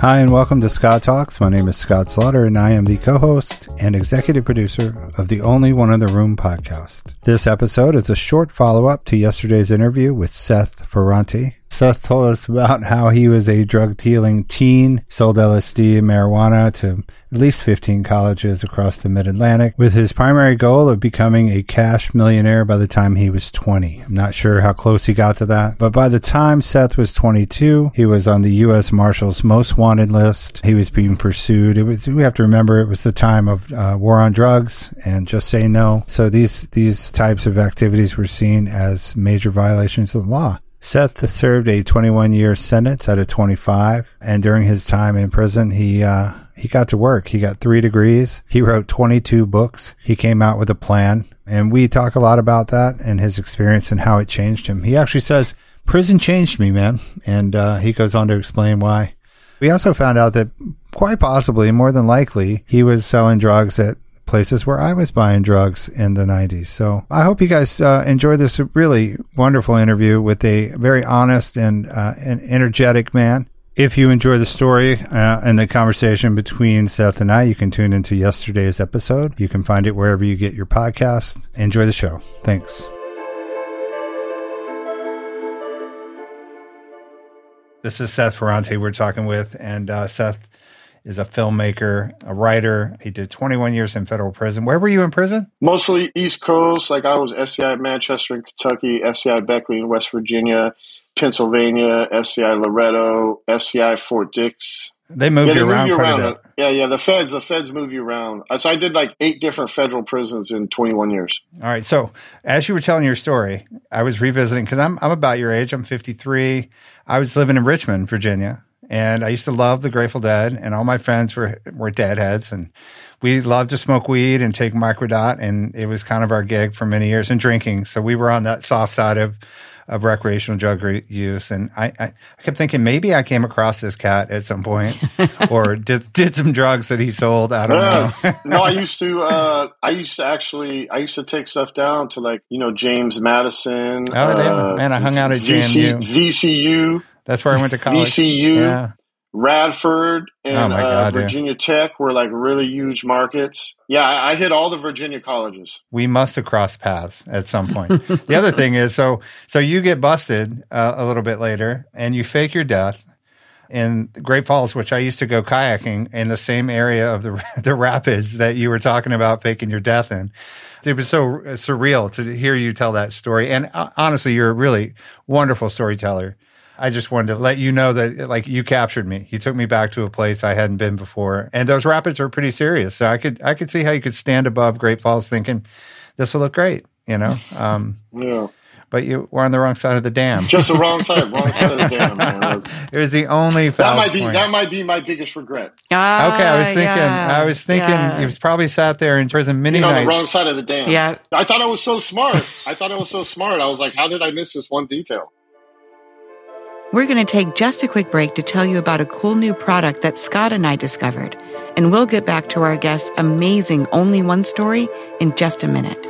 Hi, and welcome to Scott Talks. My name is Scott Slaughter, and I am the co host and executive producer of the Only One in the Room podcast. This episode is a short follow up to yesterday's interview with Seth Ferranti. Seth told us about how he was a drug dealing teen, sold LSD and marijuana to at least 15 colleges across the mid Atlantic, with his primary goal of becoming a cash millionaire by the time he was 20. I'm not sure how close he got to that, but by the time Seth was 22, he was on the U.S. Marshal's most wanted list. He was being pursued. It was, we have to remember it was the time of uh, war on drugs and just say no. So these, these types of activities were seen as major violations of the law. Seth served a 21 year sentence out of 25, and during his time in prison, he uh, he got to work. He got three degrees. He wrote 22 books. He came out with a plan, and we talk a lot about that and his experience and how it changed him. He actually says, "Prison changed me, man," and uh, he goes on to explain why. We also found out that quite possibly, more than likely, he was selling drugs at places where I was buying drugs in the 90s. So I hope you guys uh, enjoyed this really wonderful interview with a very honest and, uh, and energetic man. If you enjoy the story uh, and the conversation between Seth and I, you can tune into yesterday's episode. You can find it wherever you get your podcast. Enjoy the show. Thanks. This is Seth Ferranti we're talking with, and uh, Seth is a filmmaker, a writer. He did 21 years in federal prison. Where were you in prison? Mostly East Coast. Like I was FCI Manchester in Kentucky, FCI Beckley in West Virginia, Pennsylvania, FCI Loretto, FCI Fort Dix. They moved yeah, they you move around you quite around. Yeah, yeah. The feds, the feds move you around. So I did like eight different federal prisons in 21 years. All right. So as you were telling your story, I was revisiting because I'm I'm about your age. I'm 53. I was living in Richmond, Virginia, and I used to love the Grateful Dead, and all my friends were were deadheads, and we loved to smoke weed and take microdot, and it was kind of our gig for many years, and drinking. So we were on that soft side of of recreational drug re- use, and I, I I kept thinking maybe I came across this cat at some point, or did did some drugs that he sold. I don't know. No, I used to. Uh, I used to actually. I used to take stuff down to like you know James Madison. Oh, uh, Man, I hung out at VC, JMU. VCU, That's where I went to college. VCU, Yeah. Radford, and Oh, my uh, God, yeah. Virginia Tech were like really huge markets. Yeah, I, I hit all the Virginia colleges. we must have crossed paths at some point. the other thing is, so so you get busted uh, a little bit later, and you fake your death in Great Falls, which I used to go kayaking in the same area of the the rapids that you were talking about faking your death in. It was so surreal to hear you tell that story, and uh, honestly, you're a really wonderful storyteller. I just wanted to let you know that like you captured me. You took me back to a place I hadn't been before. And those rapids are pretty serious. So I could I could see how you could stand above Great Falls thinking this will look great, you know. Um, Yeah, but you were on the wrong side of the dam. just the wrong side, wrong side of the dam. Man. it was the only That might be point. that might be my biggest regret. Ah, Okay, I was thinking. yeah, I was thinking. yeah. He was probably sat there in prison many Being on the wrong side of the dam. Yeah. I thought I was so smart. I thought I was so smart. I was like, how did I miss this one detail? We're going to take just a quick break to tell you about a cool new product that Scott and I discovered, and we'll get back to our guest's amazing only one story in just a minute.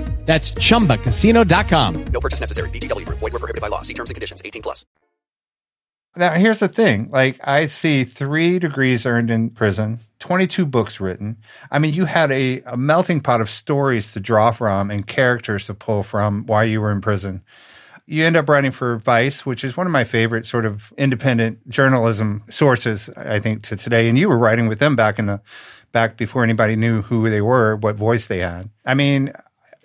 That's chumbacasino.com. No purchase necessary. VGW Group. Void were prohibited by law. See terms and conditions. 18 plus. Now, here's the thing. Like, I see three degrees earned in prison, 22 books written. I mean, you had a, a melting pot of stories to draw from and characters to pull from while you were in prison. You end up writing for Vice, which is one of my favorite sort of independent journalism sources, I think, to today. And you were writing with them back in the, back before anybody knew who they were, what voice they had. I mean,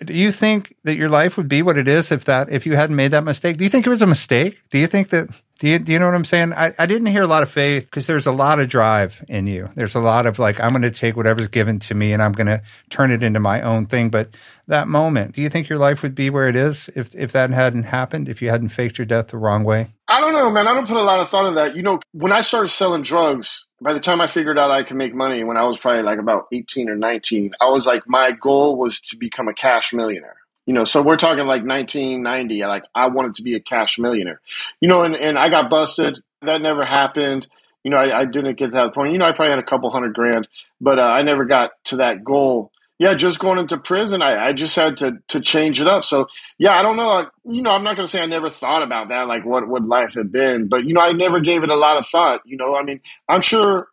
do you think that your life would be what it is if that if you hadn't made that mistake? Do you think it was a mistake? Do you think that do you, do you know what I'm saying? I, I didn't hear a lot of faith because there's a lot of drive in you. There's a lot of like, I'm going to take whatever's given to me and I'm going to turn it into my own thing. But that moment, do you think your life would be where it is if, if that hadn't happened, if you hadn't faked your death the wrong way? I don't know, man. I don't put a lot of thought in that. You know, when I started selling drugs, by the time I figured out I could make money when I was probably like about 18 or 19, I was like, my goal was to become a cash millionaire. You know, so we're talking like 1990. Like I wanted to be a cash millionaire. You know, and, and I got busted. That never happened. You know, I, I didn't get to that point. You know, I probably had a couple hundred grand, but uh, I never got to that goal. Yeah, just going into prison, I, I just had to to change it up. So yeah, I don't know. You know, I'm not going to say I never thought about that, like what would life have been, but you know, I never gave it a lot of thought. You know, I mean, I'm sure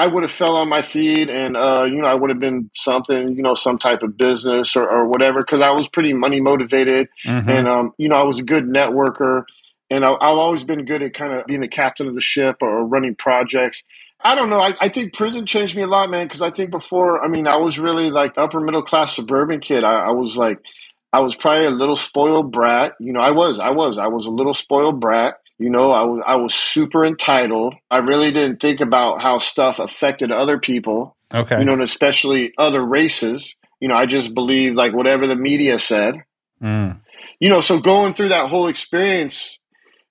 I would have fell on my feet and, uh, you know, I would have been something, you know, some type of business or, or whatever, because I was pretty money motivated. Mm-hmm. And, um, you know, I was a good networker and I, have always been good at kind of being the captain of the ship or running projects. I don't know. I, I think prison changed me a lot, man, because I think before, I mean, I was really like upper middle class suburban kid. I, I was like, I was probably a little spoiled brat. You know, I was, I was, I was a little spoiled brat. You know, I was I was super entitled. I really didn't think about how stuff affected other people. Okay. You know, and especially other races. You know, I just believed like whatever the media said. Mm. You know, so going through that whole experience,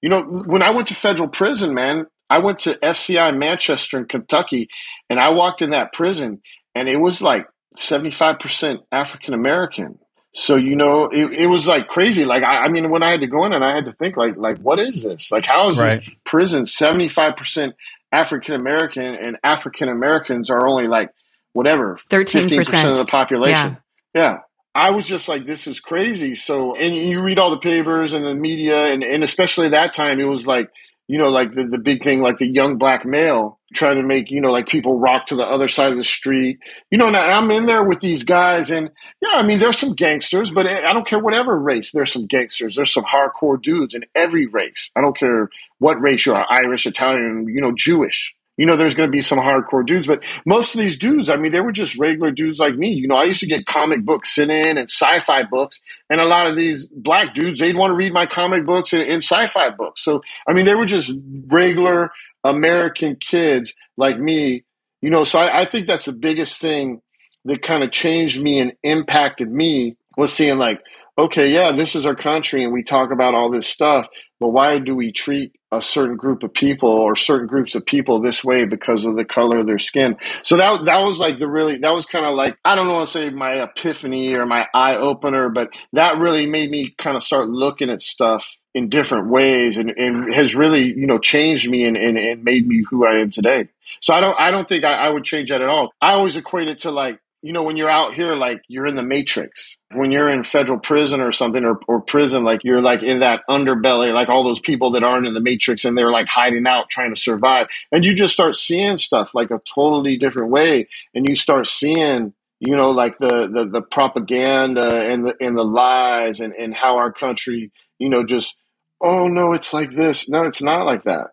you know, when I went to federal prison, man, I went to FCI Manchester in Kentucky and I walked in that prison and it was like 75% African American. So you know, it, it was like crazy. Like I, I, mean, when I had to go in and I had to think, like, like what is this? Like, how is right. prison seventy five percent African American and African Americans are only like whatever thirteen percent of the population? Yeah. yeah. I was just like, this is crazy. So, and you read all the papers and the media, and, and especially that time, it was like you know, like the, the big thing, like the young black male trying to make, you know, like people rock to the other side of the street. You know, and I'm in there with these guys and yeah, I mean, there's some gangsters, but eh, I don't care whatever race, there's some gangsters. There's some hardcore dudes in every race. I don't care what race you are, Irish, Italian, you know, Jewish you know, there's going to be some hardcore dudes, but most of these dudes, I mean, they were just regular dudes like me. You know, I used to get comic books sent in and sci-fi books, and a lot of these black dudes, they'd want to read my comic books and, and sci-fi books. So, I mean, they were just regular American kids like me. You know, so I, I think that's the biggest thing that kind of changed me and impacted me was seeing like, okay, yeah, this is our country, and we talk about all this stuff, but why do we treat a certain group of people or certain groups of people this way because of the color of their skin. So that that was like the really that was kind of like I don't want to say my epiphany or my eye opener, but that really made me kind of start looking at stuff in different ways and, and has really you know changed me and, and, and made me who I am today. So I don't I don't think I, I would change that at all. I always equate it to like you know, when you're out here, like you're in the matrix. When you're in federal prison or something, or, or prison, like you're like in that underbelly, like all those people that aren't in the matrix and they're like hiding out trying to survive. And you just start seeing stuff like a totally different way. And you start seeing, you know, like the, the, the propaganda and the, and the lies and, and how our country, you know, just, oh no, it's like this. No, it's not like that.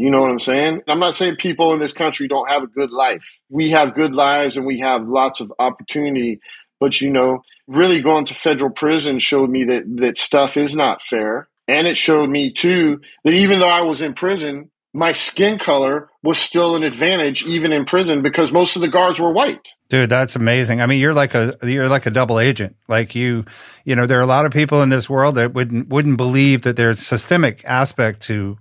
You know what I'm saying? I'm not saying people in this country don't have a good life. We have good lives and we have lots of opportunity. But, you know, really going to federal prison showed me that, that stuff is not fair. And it showed me, too, that even though I was in prison, my skin color was still an advantage even in prison because most of the guards were white. Dude, that's amazing. I mean, you're like a you're like a double agent. Like you, you know, there are a lot of people in this world that wouldn't wouldn't believe that there's systemic aspect to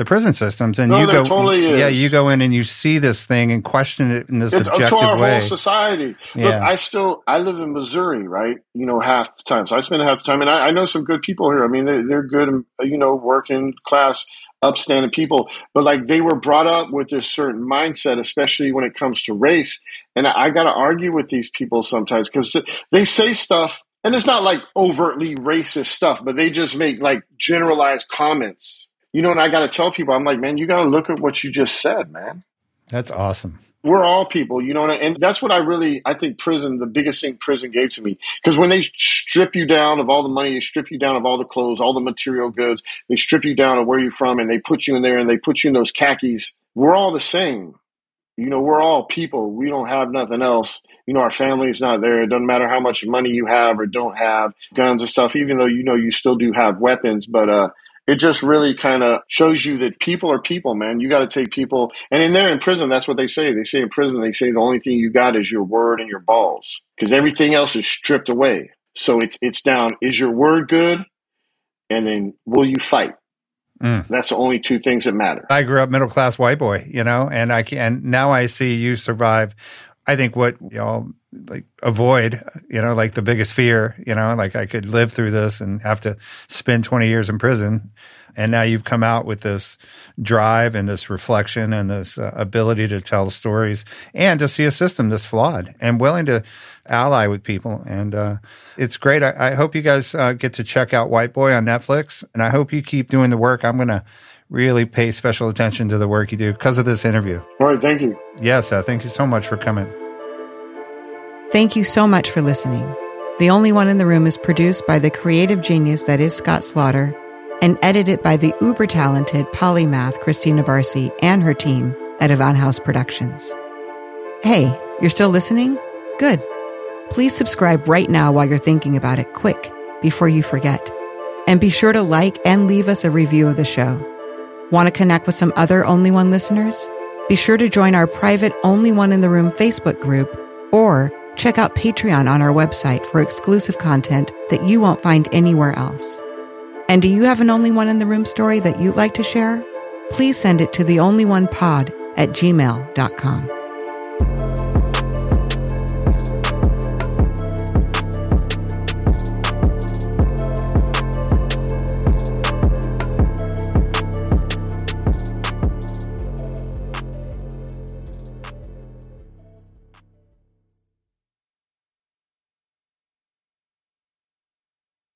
the prison systems, and No, you go, totally yeah, you go in and you see this thing and question it in this It's uh, objective to our way. whole society. Look, I still I live in Missouri, right? You know, half the time. So I spend half the time, and I, I know some good people here. I mean, they're, they're good, um, you know, working class, upstanding people. But like they were brought up with this certain mindset, especially when it comes to race. And I, I got to argue with these people sometimes because they say stuff, and it's not like overtly racist stuff, but they just make like generalized comments. You know, and I got to tell people, I'm like, man, you got to look at what you just said, man That's awesome. we're all people, you know, and, and that's what I really, I think prison, the biggest thing prison gave to me, because when they strip you down of all the money, they strip you down of all the clothes, all the material goods, they strip you down of where you're from, and they put you in there and they put you in those khakis. We're all the same, you know. We're all people. We don't have nothing else. You know, our family's not there. It doesn't matter how much money you have or don't have, guns and stuff. Even though you know you still do have weapons, but uh, it just really kind of shows you that people are people, man. You got to take people, and in there in prison, that's what they say. They say in prison, they say the only thing you got is your word and your balls, because everything else is stripped away. So it's it's down. Is your word good? And then will you fight? Mm. That's the only two things that matter. I grew up middle class white boy, you know, and I can now I see you survive. I think what y'all like avoid, you know, like the biggest fear, you know, like I could live through this and have to spend 20 years in prison. And now you've come out with this drive and this reflection and this uh, ability to tell stories and to see a system that's flawed and willing to ally with people. And uh, it's great. I, I hope you guys uh, get to check out White Boy on Netflix. And I hope you keep doing the work. I'm going to really pay special attention to the work you do because of this interview. All right, thank you. Yes, uh, thank you so much for coming. Thank you so much for listening. The Only One in the Room is produced by the creative genius that is Scott Slaughter and edited by the uber talented polymath Christina Barcy and her team at Avon House Productions. Hey, you're still listening? Good. Please subscribe right now while you're thinking about it, quick, before you forget. And be sure to like and leave us a review of the show. Want to connect with some other Only One listeners? Be sure to join our private Only One in the Room Facebook group or check out Patreon on our website for exclusive content that you won't find anywhere else. And do you have an Only One in the Room story that you'd like to share? Please send it to the only one pod at gmail.com.